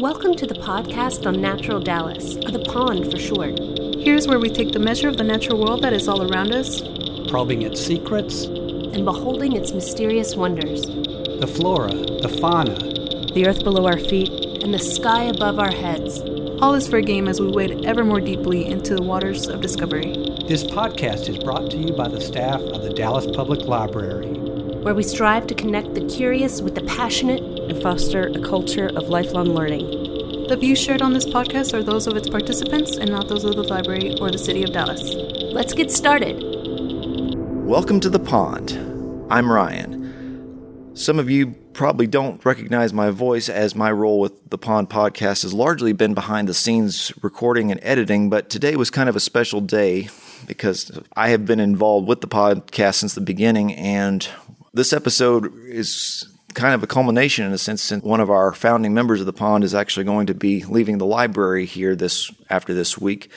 Welcome to the podcast on Natural Dallas, or the Pond for short. Here's where we take the measure of the natural world that is all around us, probing its secrets, and beholding its mysterious wonders. The flora, the fauna, the earth below our feet, and the sky above our heads. All is fair game as we wade ever more deeply into the waters of discovery. This podcast is brought to you by the staff of the Dallas Public Library, where we strive to connect the curious with the passionate and foster a culture of lifelong learning. The views shared on this podcast are those of its participants and not those of the library or the city of Dallas. Let's get started. Welcome to the pond. I'm Ryan. Some of you probably don't recognize my voice as my role with the Pond podcast has largely been behind the scenes recording and editing, but today was kind of a special day because I have been involved with the podcast since the beginning, and this episode is kind of a culmination in a sense since one of our founding members of the pond is actually going to be leaving the library here this after this week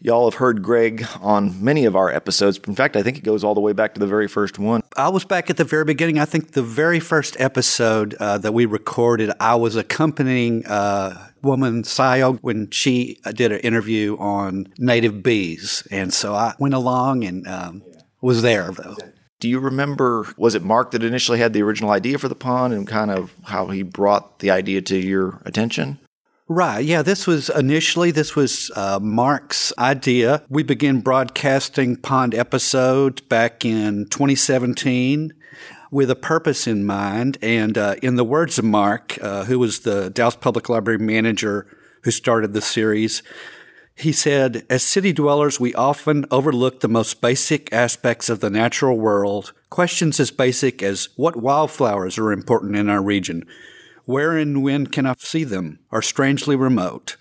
y'all have heard greg on many of our episodes in fact i think it goes all the way back to the very first one i was back at the very beginning i think the very first episode uh, that we recorded i was accompanying uh, woman Sayo when she did an interview on native bees, and so I went along and um, was there. Though. Do you remember, was it Mark that initially had the original idea for the pond and kind of how he brought the idea to your attention? Right. Yeah. This was initially, this was uh, Mark's idea. We began broadcasting pond episodes back in 2017 with a purpose in mind. And uh, in the words of Mark, uh, who was the Dallas Public Library manager who started the series, he said, As city dwellers, we often overlook the most basic aspects of the natural world. Questions as basic as what wildflowers are important in our region, where and when can I see them, are strangely remote.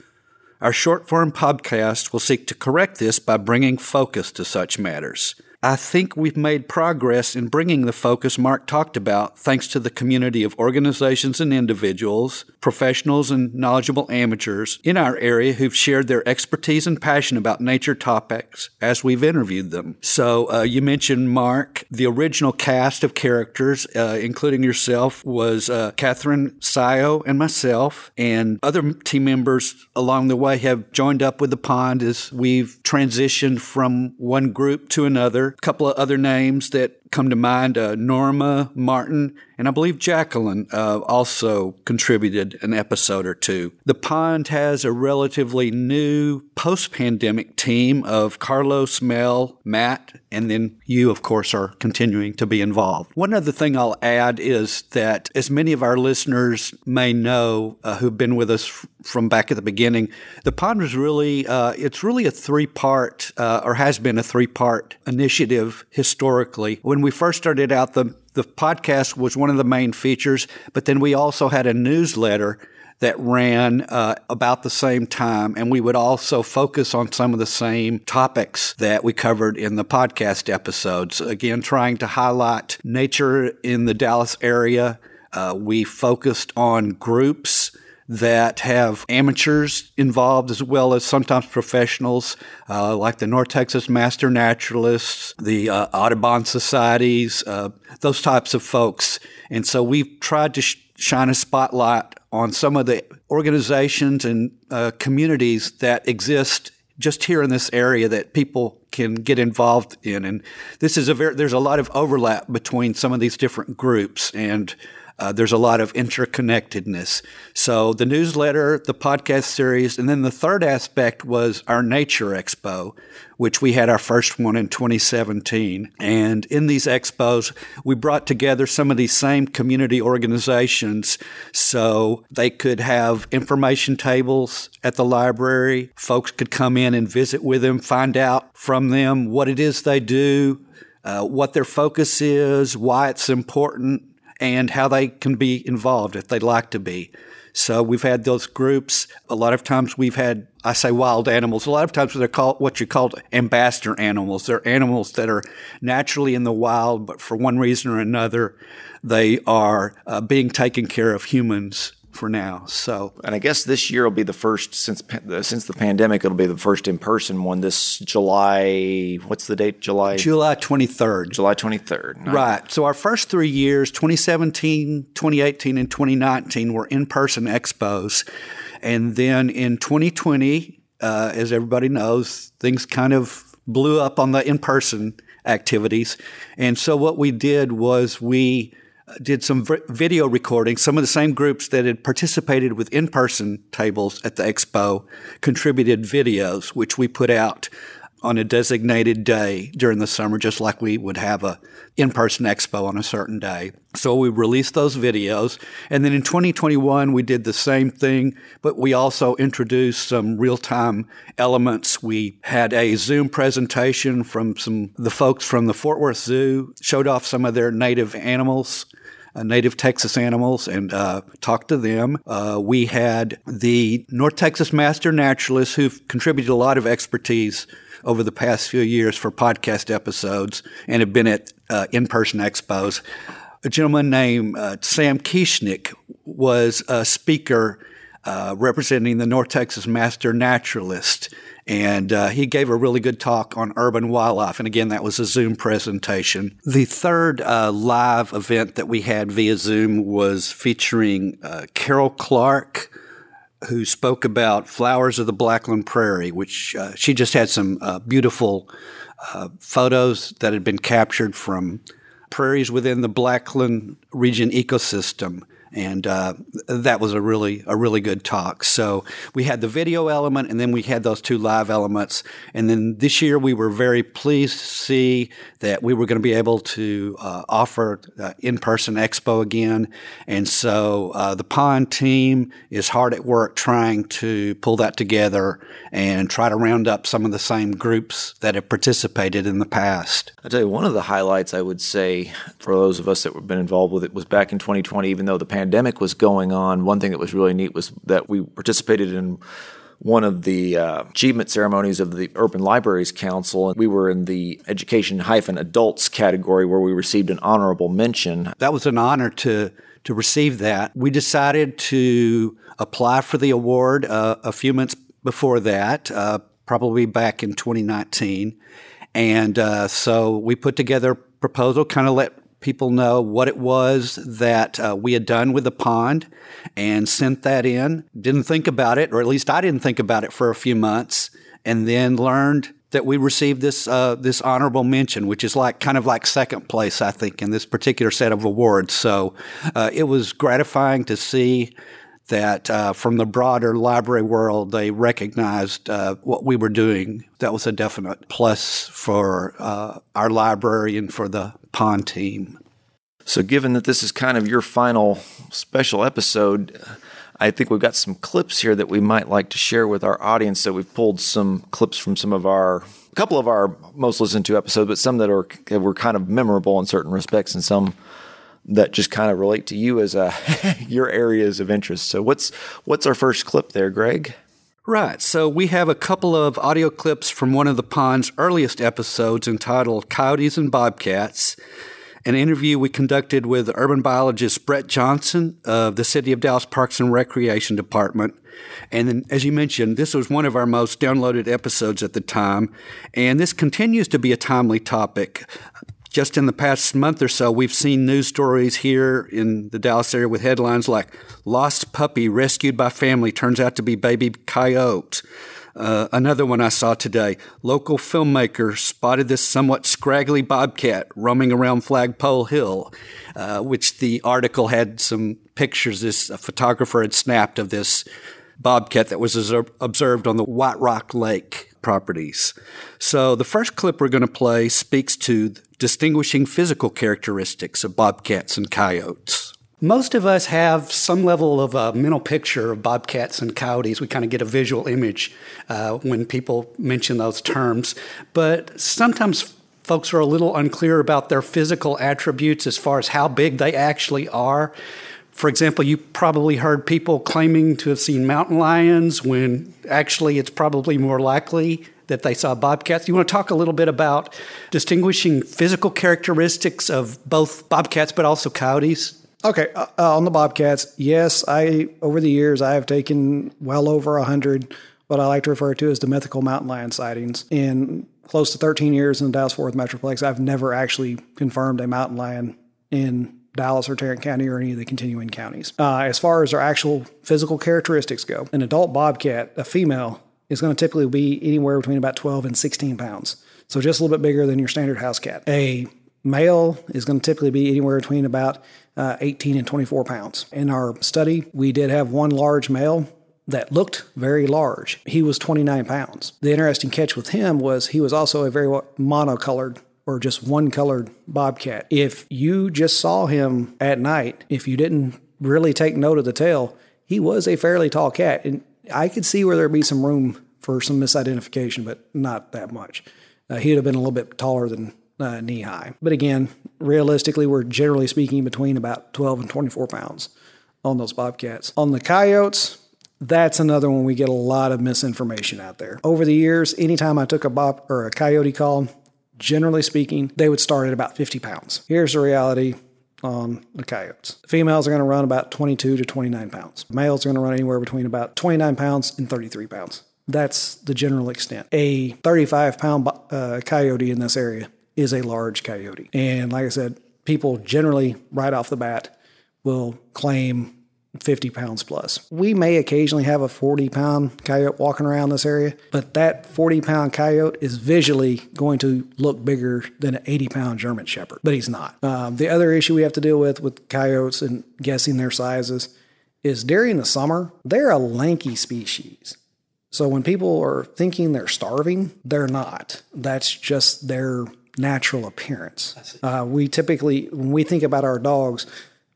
Our short form podcast will seek to correct this by bringing focus to such matters. I think we've made progress in bringing the focus Mark talked about thanks to the community of organizations and individuals, professionals and knowledgeable amateurs in our area who've shared their expertise and passion about nature topics as we've interviewed them. So uh, you mentioned Mark. The original cast of characters, uh, including yourself, was uh, Catherine Sayo and myself, and other team members along the way have joined up with the pond as we've transitioned from one group to another couple of other names that come to mind uh, Norma Martin, and I believe Jacqueline uh, also contributed an episode or two. The Pond has a relatively new post pandemic team of Carlos, Mel, Matt, and then you, of course, are continuing to be involved. One other thing I'll add is that, as many of our listeners may know uh, who've been with us f- from back at the beginning, the Pond was really, uh, it's really a three part, uh, or has been a three part initiative historically. When we first started out, the, the podcast was one of the main features, but then we also had a newsletter that ran uh, about the same time, and we would also focus on some of the same topics that we covered in the podcast episodes. Again, trying to highlight nature in the Dallas area. Uh, we focused on groups that have amateurs involved as well as sometimes professionals, uh, like the North Texas Master Naturalists, the uh, Audubon Societies, uh, those types of folks. And so we've tried to sh- shine a spotlight on some of the organizations and uh, communities that exist just here in this area that people can get involved in. And this is a very, there's a lot of overlap between some of these different groups. And uh, there's a lot of interconnectedness. So the newsletter, the podcast series, and then the third aspect was our Nature Expo, which we had our first one in 2017. And in these expos, we brought together some of these same community organizations so they could have information tables at the library. Folks could come in and visit with them, find out from them what it is they do, uh, what their focus is, why it's important, and how they can be involved if they'd like to be. So we've had those groups. A lot of times we've had, I say wild animals. A lot of times they're called what you call ambassador animals. They're animals that are naturally in the wild, but for one reason or another, they are uh, being taken care of humans for now. So, and I guess this year will be the first since since the pandemic. It'll be the first in person one this July. What's the date? July. July twenty third. July twenty third. Right. So our first three years, 2017, 2018, and 2019, were in person expos, and then in 2020, uh, as everybody knows, things kind of blew up on the in person activities, and so what we did was we did some video recording. Some of the same groups that had participated with in person tables at the expo contributed videos, which we put out on a designated day during the summer, just like we would have a in-person expo on a certain day. So we released those videos. And then in 2021, we did the same thing, but we also introduced some real-time elements. We had a Zoom presentation from some, the folks from the Fort Worth Zoo, showed off some of their native animals native Texas animals and uh, talked to them. Uh, we had the North Texas Master Naturalists who've contributed a lot of expertise over the past few years for podcast episodes and have been at uh, in person expos. A gentleman named uh, Sam Kieschnick was a speaker uh, representing the North Texas Master Naturalist. And uh, he gave a really good talk on urban wildlife. And again, that was a Zoom presentation. The third uh, live event that we had via Zoom was featuring uh, Carol Clark, who spoke about Flowers of the Blackland Prairie, which uh, she just had some uh, beautiful photos that had been captured from prairies within the Blackland region ecosystem and uh, that was a really a really good talk. So we had the video element, and then we had those two live elements. And then this year, we were very pleased to see that we were going to be able to uh, offer uh, in person expo again. And so uh, the Pond team is hard at work trying to pull that together and try to round up some of the same groups that have participated in the past. I tell you, one of the highlights I would say for those of us that have been involved with it was back in 2020, even though the pandemic was going on, one thing that was really neat was that we participated in one of the uh, achievement ceremonies of the Urban Libraries Council. And we were in the education hyphen adults category where we received an honorable mention. That was an honor to to receive that. We decided to apply for the award uh, a few months before that, uh, probably back in 2019. And uh, so we put together a proposal, kind of let people know what it was that uh, we had done with the pond and sent that in. Didn't think about it, or at least I didn't think about it for a few months, and then learned that we received this uh, this honorable mention, which is like kind of like second place, I think, in this particular set of awards. So uh, it was gratifying to see that uh, from the broader library world, they recognized uh, what we were doing. That was a definite plus for uh, our library and for the Pond team. So, given that this is kind of your final special episode, I think we've got some clips here that we might like to share with our audience. So, we've pulled some clips from some of our a couple of our most listened to episodes, but some that are that were kind of memorable in certain respects, and some that just kind of relate to you as uh, a, your areas of interest. So what's what's our first clip there, Greg? Right. So we have a couple of audio clips from one of the pond's earliest episodes entitled Coyotes and Bobcats, an interview we conducted with urban biologist Brett Johnson of the City of Dallas Parks and Recreation Department. And then, as you mentioned, this was one of our most downloaded episodes at the time, and this continues to be a timely topic. Just in the past month or so, we've seen news stories here in the Dallas area with headlines like Lost Puppy Rescued by Family Turns Out to Be Baby Coyote. Uh, another one I saw today. Local filmmaker spotted this somewhat scraggly bobcat roaming around Flagpole Hill, uh, which the article had some pictures this photographer had snapped of this bobcat that was observed on the White Rock Lake properties. So the first clip we're going to play speaks to distinguishing physical characteristics of bobcats and coyotes. Most of us have some level of a mental picture of bobcats and coyotes. We kind of get a visual image uh, when people mention those terms. But sometimes folks are a little unclear about their physical attributes as far as how big they actually are. For example, you probably heard people claiming to have seen mountain lions when actually it's probably more likely that they saw bobcats. You want to talk a little bit about distinguishing physical characteristics of both bobcats but also coyotes? Okay, uh, uh, on the bobcats, yes, I over the years I have taken well over a hundred what I like to refer to as the mythical mountain lion sightings. In close to 13 years in the Dallas Fort Worth Metroplex, I've never actually confirmed a mountain lion in Dallas or Tarrant County or any of the continuing counties. Uh, as far as their actual physical characteristics go, an adult bobcat, a female, is going to typically be anywhere between about 12 and 16 pounds. So just a little bit bigger than your standard house cat. A male is going to typically be anywhere between about uh, 18 and 24 pounds. In our study, we did have one large male that looked very large. He was 29 pounds. The interesting catch with him was he was also a very monocolored or just one colored bobcat. If you just saw him at night, if you didn't really take note of the tail, he was a fairly tall cat. And I could see where there'd be some room for some misidentification, but not that much. Uh, he'd have been a little bit taller than uh, knee high. But again, realistically, we're generally speaking between about 12 and 24 pounds on those bobcats. On the coyotes, that's another one we get a lot of misinformation out there. Over the years, anytime I took a bob or a coyote call, generally speaking, they would start at about 50 pounds. Here's the reality on the coyotes. Females are going to run about 22 to 29 pounds. Males are going to run anywhere between about 29 pounds and 33 pounds. That's the general extent. A 35 pound uh, coyote in this area is a large coyote. And like I said, people generally right off the bat will claim 50 pounds plus. We may occasionally have a 40 pound coyote walking around this area, but that 40 pound coyote is visually going to look bigger than an 80 pound German Shepherd, but he's not. Um, the other issue we have to deal with with coyotes and guessing their sizes is during the summer, they're a lanky species. So when people are thinking they're starving, they're not. That's just their natural appearance. Uh, we typically, when we think about our dogs,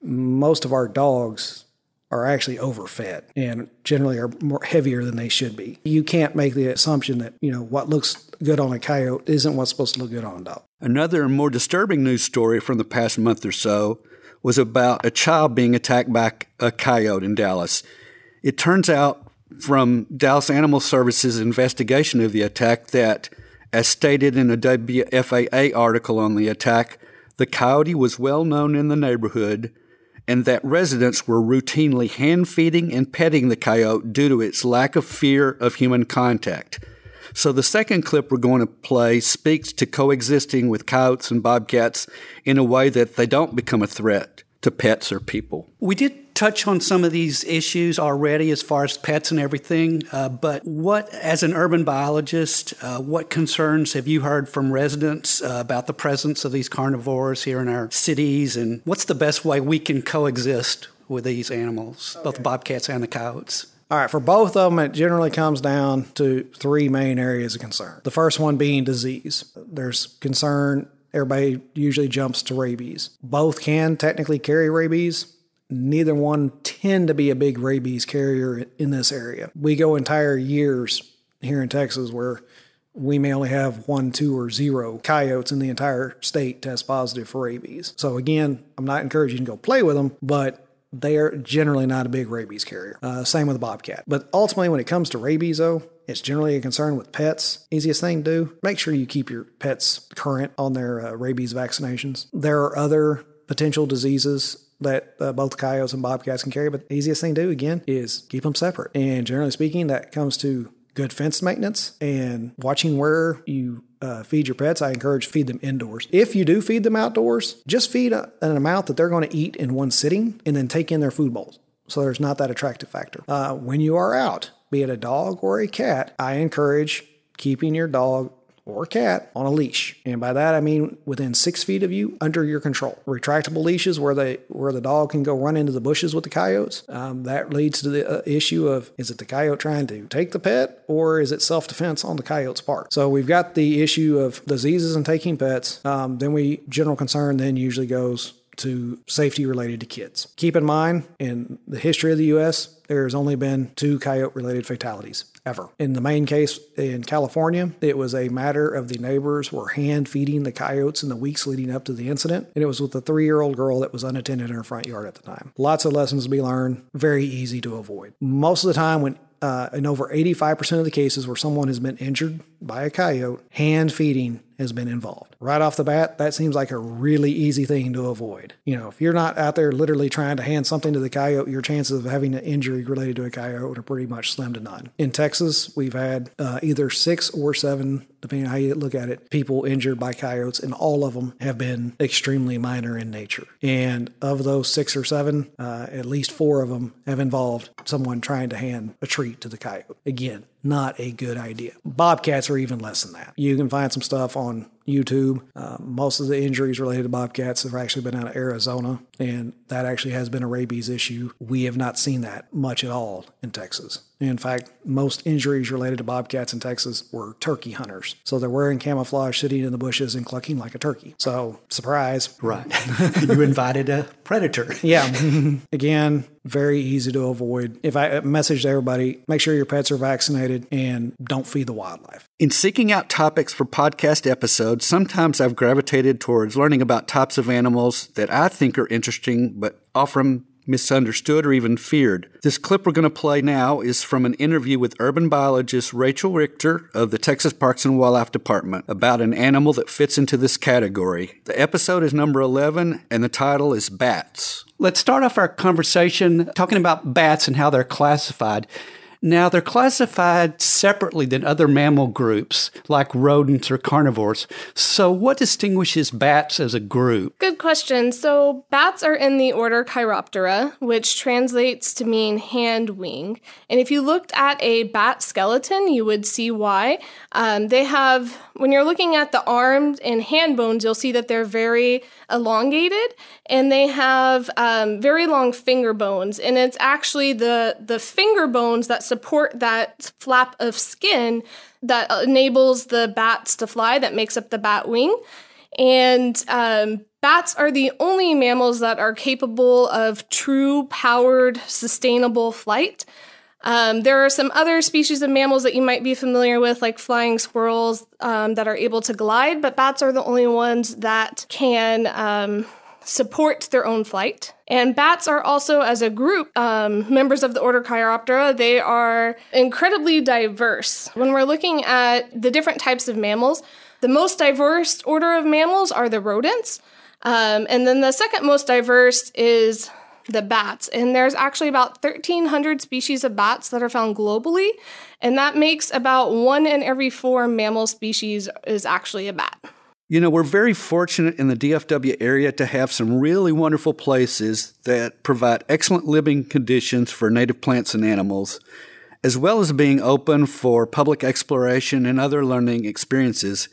most of our dogs are actually overfed and generally are more heavier than they should be. You can't make the assumption that, you know, what looks good on a coyote isn't what's supposed to look good on a dog. Another more disturbing news story from the past month or so was about a child being attacked by a coyote in Dallas. It turns out from Dallas Animal Services investigation of the attack that, as stated in a WFAA article on the attack, the coyote was well known in the neighborhood and that residents were routinely hand feeding and petting the coyote due to its lack of fear of human contact. So the second clip we're going to play speaks to coexisting with coyotes and bobcats in a way that they don't become a threat to pets or people. We did touch on some of these issues already as far as pets and everything, uh, but what, as an urban biologist, uh, what concerns have you heard from residents uh, about the presence of these carnivores here in our cities, and what's the best way we can coexist with these animals, okay. both the bobcats and the coyotes? All right, for both of them, it generally comes down to three main areas of concern. The first one being disease. There's concern, everybody usually jumps to rabies. Both can technically carry rabies neither one tend to be a big rabies carrier in this area. We go entire years here in Texas where we may only have one, two, or zero coyotes in the entire state test positive for rabies. So again, I'm not encouraging you to go play with them, but they are generally not a big rabies carrier. Uh, same with the bobcat. But ultimately, when it comes to rabies, though, it's generally a concern with pets. Easiest thing to do: make sure you keep your pets current on their uh, rabies vaccinations. There are other potential diseases that uh, both coyotes and bobcats can carry. But the easiest thing to do, again, is keep them separate. And generally speaking, that comes to good fence maintenance and watching where you uh, feed your pets. I encourage feed them indoors. If you do feed them outdoors, just feed a, an amount that they're going to eat in one sitting and then take in their food bowls. So there's not that attractive factor. Uh, when you are out, be it a dog or a cat, I encourage keeping your dog or cat on a leash. And by that I mean within six feet of you, under your control. Retractable leashes where they where the dog can go run into the bushes with the coyotes. Um, that leads to the uh, issue of is it the coyote trying to take the pet or is it self defense on the coyote's part? So we've got the issue of diseases and taking pets. Um, then we general concern then usually goes to safety related to kids. Keep in mind, in the history of the U.S., there has only been two coyote related fatalities ever. In the main case in California, it was a matter of the neighbors were hand feeding the coyotes in the weeks leading up to the incident, and it was with a three year old girl that was unattended in her front yard at the time. Lots of lessons to be learned, very easy to avoid. Most of the time, when uh, in over 85% of the cases where someone has been injured by a coyote, hand feeding has been involved. Right off the bat, that seems like a really easy thing to avoid. You know, if you're not out there literally trying to hand something to the coyote, your chances of having an injury related to a coyote are pretty much slim to none. In Texas, we've had uh, either six or seven depending on how you look at it, people injured by coyotes, and all of them have been extremely minor in nature. And of those six or seven, uh, at least four of them have involved someone trying to hand a treat to the coyote. Again, not a good idea. Bobcats are even less than that. You can find some stuff on YouTube. Uh, most of the injuries related to bobcats have actually been out of Arizona, and that actually has been a rabies issue. We have not seen that much at all in Texas. In fact, most injuries related to bobcats in Texas were turkey hunters. So they're wearing camouflage, sitting in the bushes, and clucking like a turkey. So, surprise. Right. you invited a predator. Yeah. Again, very easy to avoid. If I message to everybody, make sure your pets are vaccinated and don't feed the wildlife. In seeking out topics for podcast episodes, sometimes I've gravitated towards learning about types of animals that I think are interesting, but often misunderstood or even feared. This clip we're going to play now is from an interview with urban biologist Rachel Richter of the Texas Parks and Wildlife Department about an animal that fits into this category. The episode is number 11 and the title is Bats. Let's start off our conversation talking about bats and how they're classified. Now, they're classified separately than other mammal groups like rodents or carnivores. So, what distinguishes bats as a group? Good question. So, bats are in the order Chiroptera, which translates to mean hand wing. And if you looked at a bat skeleton, you would see why. Um, they have, when you're looking at the arms and hand bones, you'll see that they're very elongated and they have um, very long finger bones. And it's actually the, the finger bones that support that flap of skin that enables the bats to fly, that makes up the bat wing. And um, bats are the only mammals that are capable of true powered, sustainable flight. Um, there are some other species of mammals that you might be familiar with, like flying squirrels, um, that are able to glide, but bats are the only ones that can um, support their own flight. And bats are also, as a group, um, members of the order Chiroptera. They are incredibly diverse. When we're looking at the different types of mammals, the most diverse order of mammals are the rodents. Um, and then the second most diverse is the bats. And there's actually about 1,300 species of bats that are found globally. And that makes about one in every four mammal species is actually a bat. You know, we're very fortunate in the DFW area to have some really wonderful places that provide excellent living conditions for native plants and animals, as well as being open for public exploration and other learning experiences.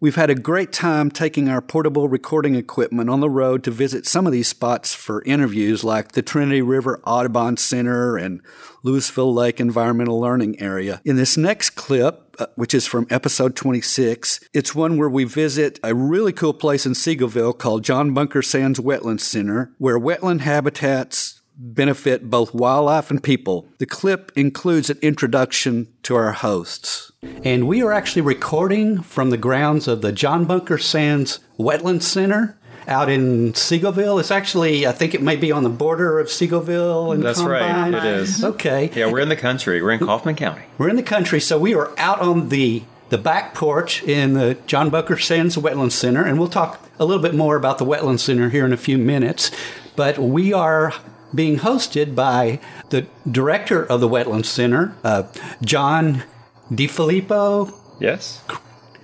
We've had a great time taking our portable recording equipment on the road to visit some of these spots for interviews like the Trinity River Audubon Center and Lewisville Lake Environmental Learning Area. In this next clip, uh, which is from episode 26. It's one where we visit a really cool place in Seagoville called John Bunker Sands Wetland Center, where wetland habitats benefit both wildlife and people. The clip includes an introduction to our hosts. And we are actually recording from the grounds of the John Bunker Sands Wetland Center out in Seagoville. It's actually, I think it may be on the border of Seagoville and That's Combine. right. It is. Okay. Yeah, we're in the country. We're in Kaufman County. We're in the country, so we are out on the the back porch in the John Bunker Sands Wetland Center, and we'll talk a little bit more about the Wetland Center here in a few minutes. But we are being hosted by the director of the Wetland Center, uh, John DiFilippo. Yes.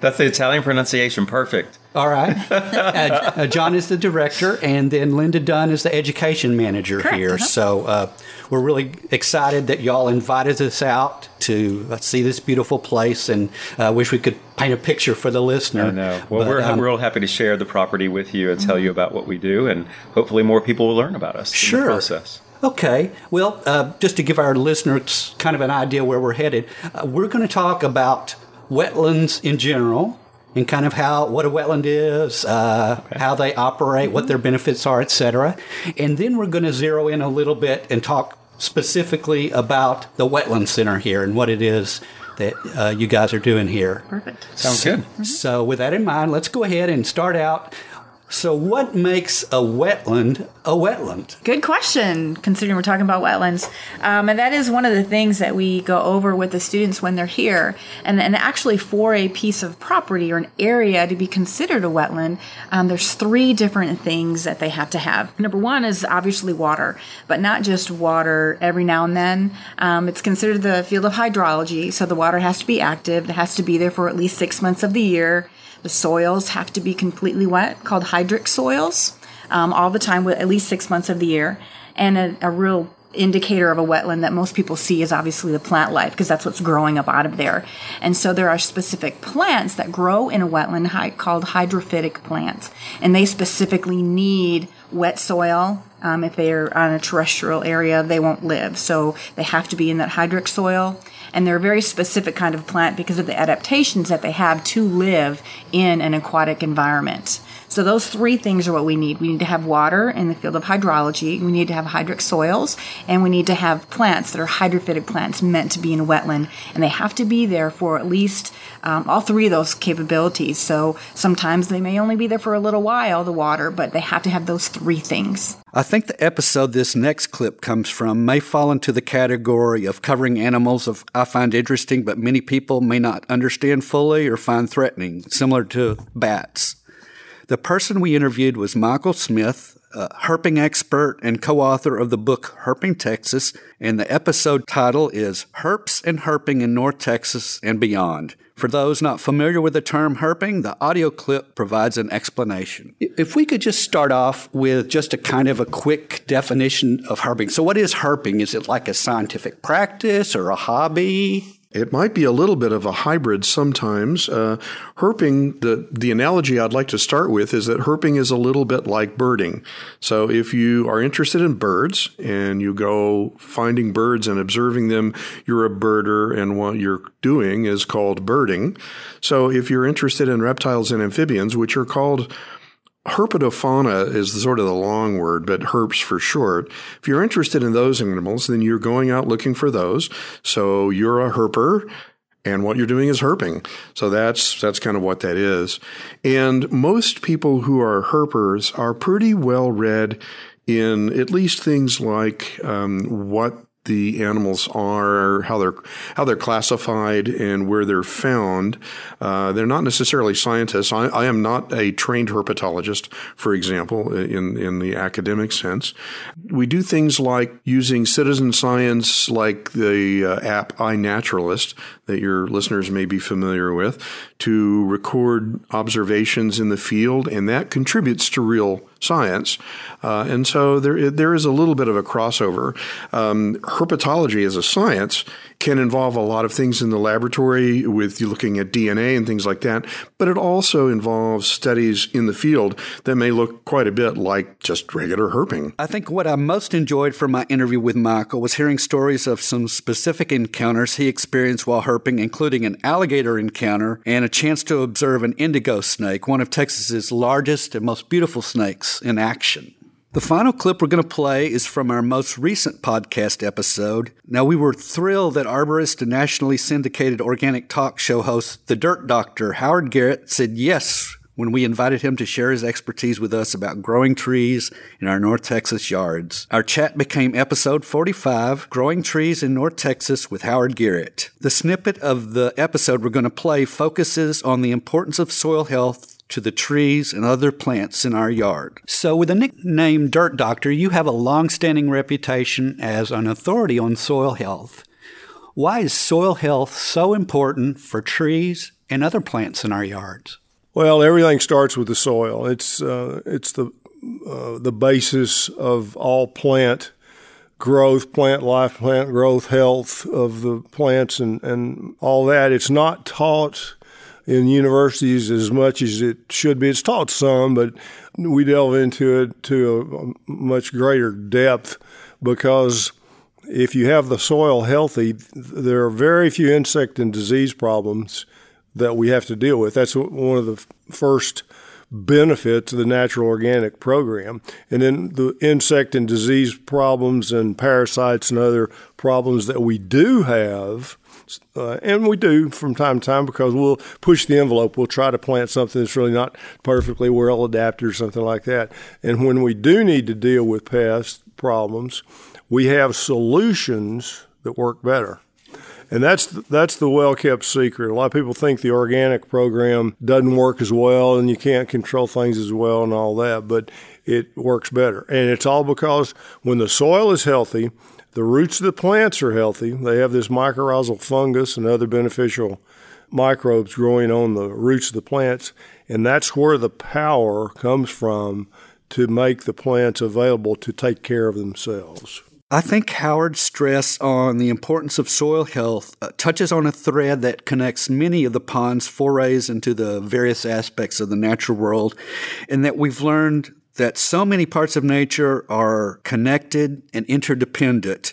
That's the Italian pronunciation. Perfect. All right. uh, uh, John is the director, and then Linda Dunn is the education manager here. So uh, we're really excited that y'all invited us out to uh, see this beautiful place, and uh, wish we could paint a picture for the listener. I know. Well, But, we're, um, we're real happy to share the property with you and tell you about what we do, and hopefully more people will learn about us in Sure. the process. Okay. Well, uh, just to give our listeners kind of an idea where we're headed, uh, we're going to talk about wetlands in general and kind of how what a wetland is, uh, how they operate, what their benefits are, etc. And then we're going to zero in a little bit and talk specifically about the wetland center here and what it is that uh, you guys are doing here. Perfect. Sounds good. So, with that in mind, let's go ahead and start out So, what makes a wetland a wetland? Good question, considering we're talking about wetlands. Um, and that is one of the things that we go over with the students when they're here. And, and actually, for a piece of property or an area to be considered a wetland, um, there's three different things that they have to have. Number one is obviously water, but not just water every now and then. Um, it's considered the field of hydrology, so the water has to be active, it has to be there for at least six months of the year. The soils have to be completely wet, called hydric soils, um, all the time, with at least six months of the year. And a, a real indicator of a wetland that most people see is obviously the plant life because that's what's growing up out of there. And so there are specific plants that grow in a wetland called hydrophytic plants, and they specifically need wet soil. Um, if they're on a terrestrial area, they won't live. So they have to be in that hydric soil and they're a very specific kind of plant because of the adaptations that they have to live in an aquatic environment. So those three things are what we need. We need to have water in the field of hydrology. We need to have hydric soils, and we need to have plants that are hydrophytic plants meant to be in a wetland, and they have to be there for at least um, all three of those capabilities. So sometimes they may only be there for a little while, the water, but they have to have those three things. I think the episode this next clip comes from may fall into the category of covering animals of I find interesting, but many people may not understand fully or find threatening, similar to bats. The person we interviewed was Michael Smith, a herping expert and co author of the book Herping Texas, and the episode title is Herps and Herping in North Texas and Beyond. For those not familiar with the term herping, the audio clip provides an explanation. If we could just start off with just a kind of a quick definition of herping. So, what is herping? Is it like a scientific practice or a hobby? It might be a little bit of a hybrid sometimes. Uh, herping, the, the analogy I'd like to start with is that herping is a little bit like birding. So if you are interested in birds and you go finding birds and observing them, you're a birder and what you're doing is called birding. So if you're interested in reptiles and amphibians, which are called Herpetofauna is sort of the long word, but herps for short. If you're interested in those animals, then you're going out looking for those. So you're a herper and what you're doing is herping. So that's that's kind of what that is. And most people who are herpers are pretty well read in at least things like um, what the animals are, how they're how they're classified, and where they're found. Uh, they're not necessarily scientists. I, I, am not a trained herpetologist, for example, in in the academic sense. We do things like using citizen science, like the uh, app iNaturalist that your listeners may be familiar with, to record observations in the field, and that contributes to real science. Uh, and so there, there is a little bit of a crossover. Um, herpetology as a science can involve a lot of things in the laboratory with you looking at DNA and things like that, but it also involves studies in the field that may look quite a bit like just regular herping. I think what I most enjoyed from my interview with Michael was hearing stories of some specific encounters he experienced while herping, including an alligator encounter and a chance to observe an indigo snake, one of Texas's largest and most beautiful snakes in action. The final clip we're going to play is from our most recent podcast episode. Now, we were thrilled that arborist and nationally syndicated organic talk show host, The Dirt Doctor, Howard Garrett, said yes when we invited him to share his expertise with us about growing trees in our North Texas yards. Our chat became episode 45, Growing Trees in North Texas with Howard Garrett. The snippet of the episode we're going to play focuses on the importance of soil health to the trees and other plants in our yard. So, with the nickname Dirt Doctor, you have a long standing reputation as an authority on soil health. Why is soil health so important for trees and other plants in our yards? Well, everything starts with the soil. It's uh, it's the uh, the basis of all plant growth, plant life, plant growth, health of the plants, and and all that. It's not taught in universities as much as it should be. It's taught some, but we delve into it to a much greater depth because if you have the soil healthy, there are very few insect and disease problems that we have to deal with. That's one of the first benefits of the natural organic program. And then the insect and disease problems and parasites and other problems that we do have Uh, and we do from time to time because we'll push the envelope. We'll try to plant something that's really not perfectly well adapted or something like that. And when we do need to deal with pest problems, we have solutions that work better. And that's that's the well kept secret. A lot of people think the organic program doesn't work as well and you can't control things as well and all that, but it works better. And it's all because when the soil is healthy, the roots of the plants are healthy. They have this mycorrhizal fungus and other beneficial microbes growing on the roots of the plants, and that's where the power comes from to make the plants available to take care of themselves. I think Howard's stress on the importance of soil health uh, touches on a thread that connects many of the pond's forays into the various aspects of the natural world, and that we've learned that so many parts of nature are connected and interdependent.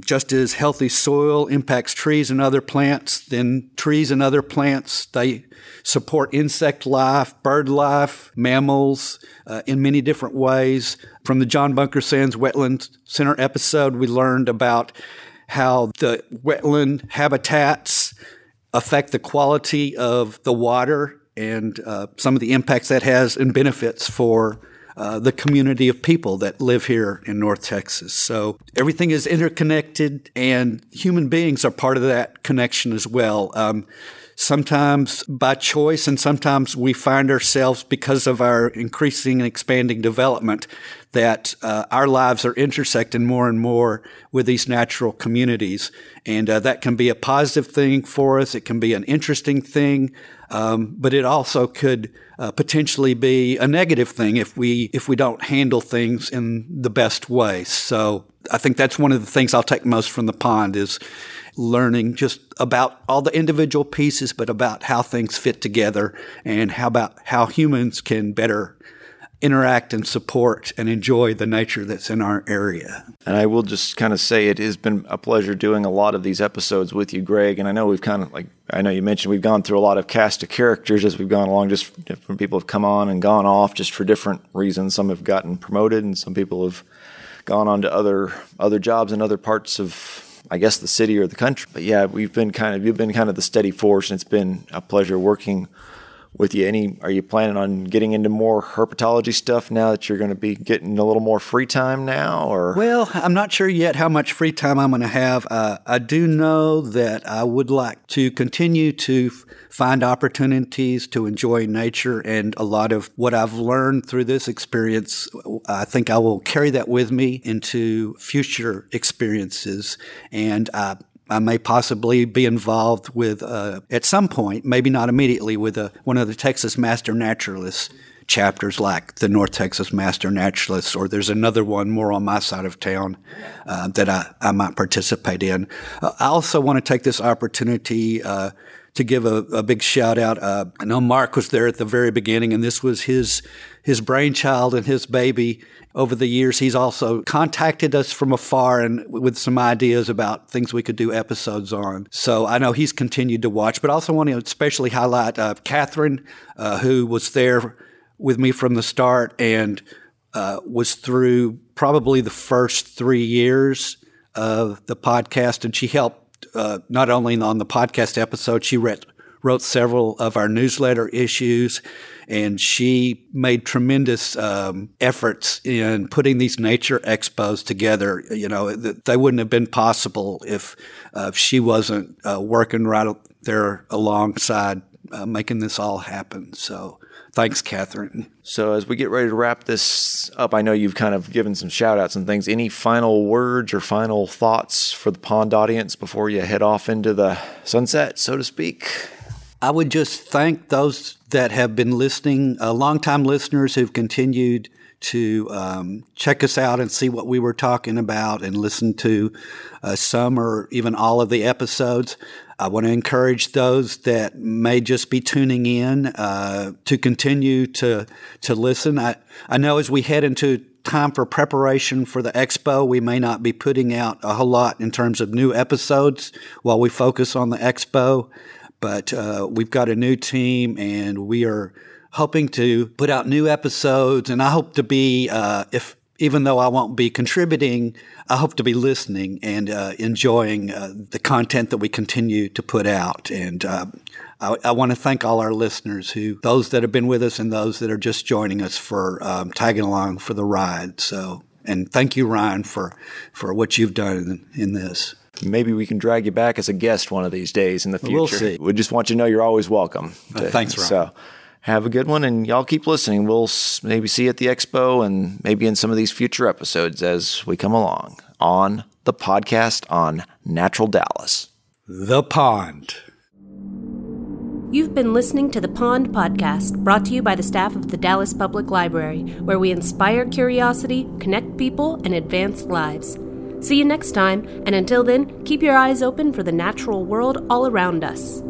Just as healthy soil impacts trees and other plants, then trees and other plants, they support insect life, bird life, mammals uh, in many different ways. From the John Bunker Sands Wetland Center episode, we learned about how the wetland habitats affect the quality of the water and uh, some of the impacts that has and benefits for uh, the community of people that live here in North Texas. So everything is interconnected, and human beings are part of that connection as well. Um, sometimes by choice, and sometimes we find ourselves because of our increasing and expanding development that uh, our lives are intersecting more and more with these natural communities. And uh, that can be a positive thing for us. It can be an interesting thing, um, but it also could uh, potentially be a negative thing if we if we don't handle things in the best way. So I think that's one of the things I'll take most from the pond is learning just about all the individual pieces, but about how things fit together and how about how humans can better interact and support and enjoy the nature that's in our area. And I will just kind of say it has been a pleasure doing a lot of these episodes with you, Greg. And I know we've kind of like, I know you mentioned we've gone through a lot of cast of characters as we've gone along. Just different people have come on and gone off just for different reasons. Some have gotten promoted and some people have gone on to other, other jobs in other parts of I guess the city or the country. But yeah, we've been kind of you've been kind of the steady force, and it's been a pleasure working with you. Any are you planning on getting into more herpetology stuff now that you're going to be getting a little more free time now? Or well, I'm not sure yet how much free time I'm going to have. Uh, I do know that I would like to continue to f- find opportunities to enjoy nature, and a lot of what I've learned through this experience, I think I will carry that with me into future experiences, and. Uh, I may possibly be involved with, uh, at some point, maybe not immediately, with a, one of the Texas Master Naturalists chapters like the North Texas Master Naturalists, or there's another one more on my side of town uh, that I, I might participate in. Uh, I also want to take this opportunity uh, to give a, a, big shout out. Uh, I know Mark was there at the very beginning, and this was his his brainchild and his baby. Over the years, he's also contacted us from afar and with some ideas about things we could do episodes on. So I know he's continued to watch, but I also want to especially highlight uh, Catherine, uh, who was there with me from the start and uh, was through probably the first three years of the podcast, and she helped uh, not only on the podcast episode, she read wrote several of our newsletter issues, and she made tremendous um, efforts in putting these nature expos together. You know, they wouldn't have been possible if, uh, if she wasn't uh, working right there alongside uh, making this all happen. So thanks, Catherine. So as we get ready to wrap this up, I know you've kind of given some shout outs and things. Any final words or final thoughts for the pond audience before you head off into the sunset, so to speak? I would just thank those that have been listening, uh, longtime listeners who've continued to um, check us out and see what we were talking about and listen to uh, some or even all of the episodes. I want to encourage those that may just be tuning in uh, to continue to to listen. I, I know as we head into time for preparation for the expo, we may not be putting out a whole lot in terms of new episodes while we focus on the expo. But uh, we've got a new team, and we are hoping to put out new episodes. And I hope to be, uh, if even though I won't be contributing, I hope to be listening and uh, enjoying uh, the content that we continue to put out. And uh, I, I want to thank all our listeners who, those that have been with us and those that are just joining us for um, tagging along for the ride. So, and thank you, Ryan, for, for what you've done in, in this. Maybe we can drag you back as a guest one of these days in the future. We'll see. We just want you to know you're always welcome. Uh, thanks, Ryan. So have a good one, and y'all keep listening. We'll maybe see you at the expo and maybe in some of these future episodes as we come along on the podcast on Natural Dallas. The Pond. You've been listening to the Pond Podcast, brought to you by the staff of the Dallas Public Library, where we inspire curiosity, connect people, and advance lives. See you next time, and until then, keep your eyes open for the natural world all around us.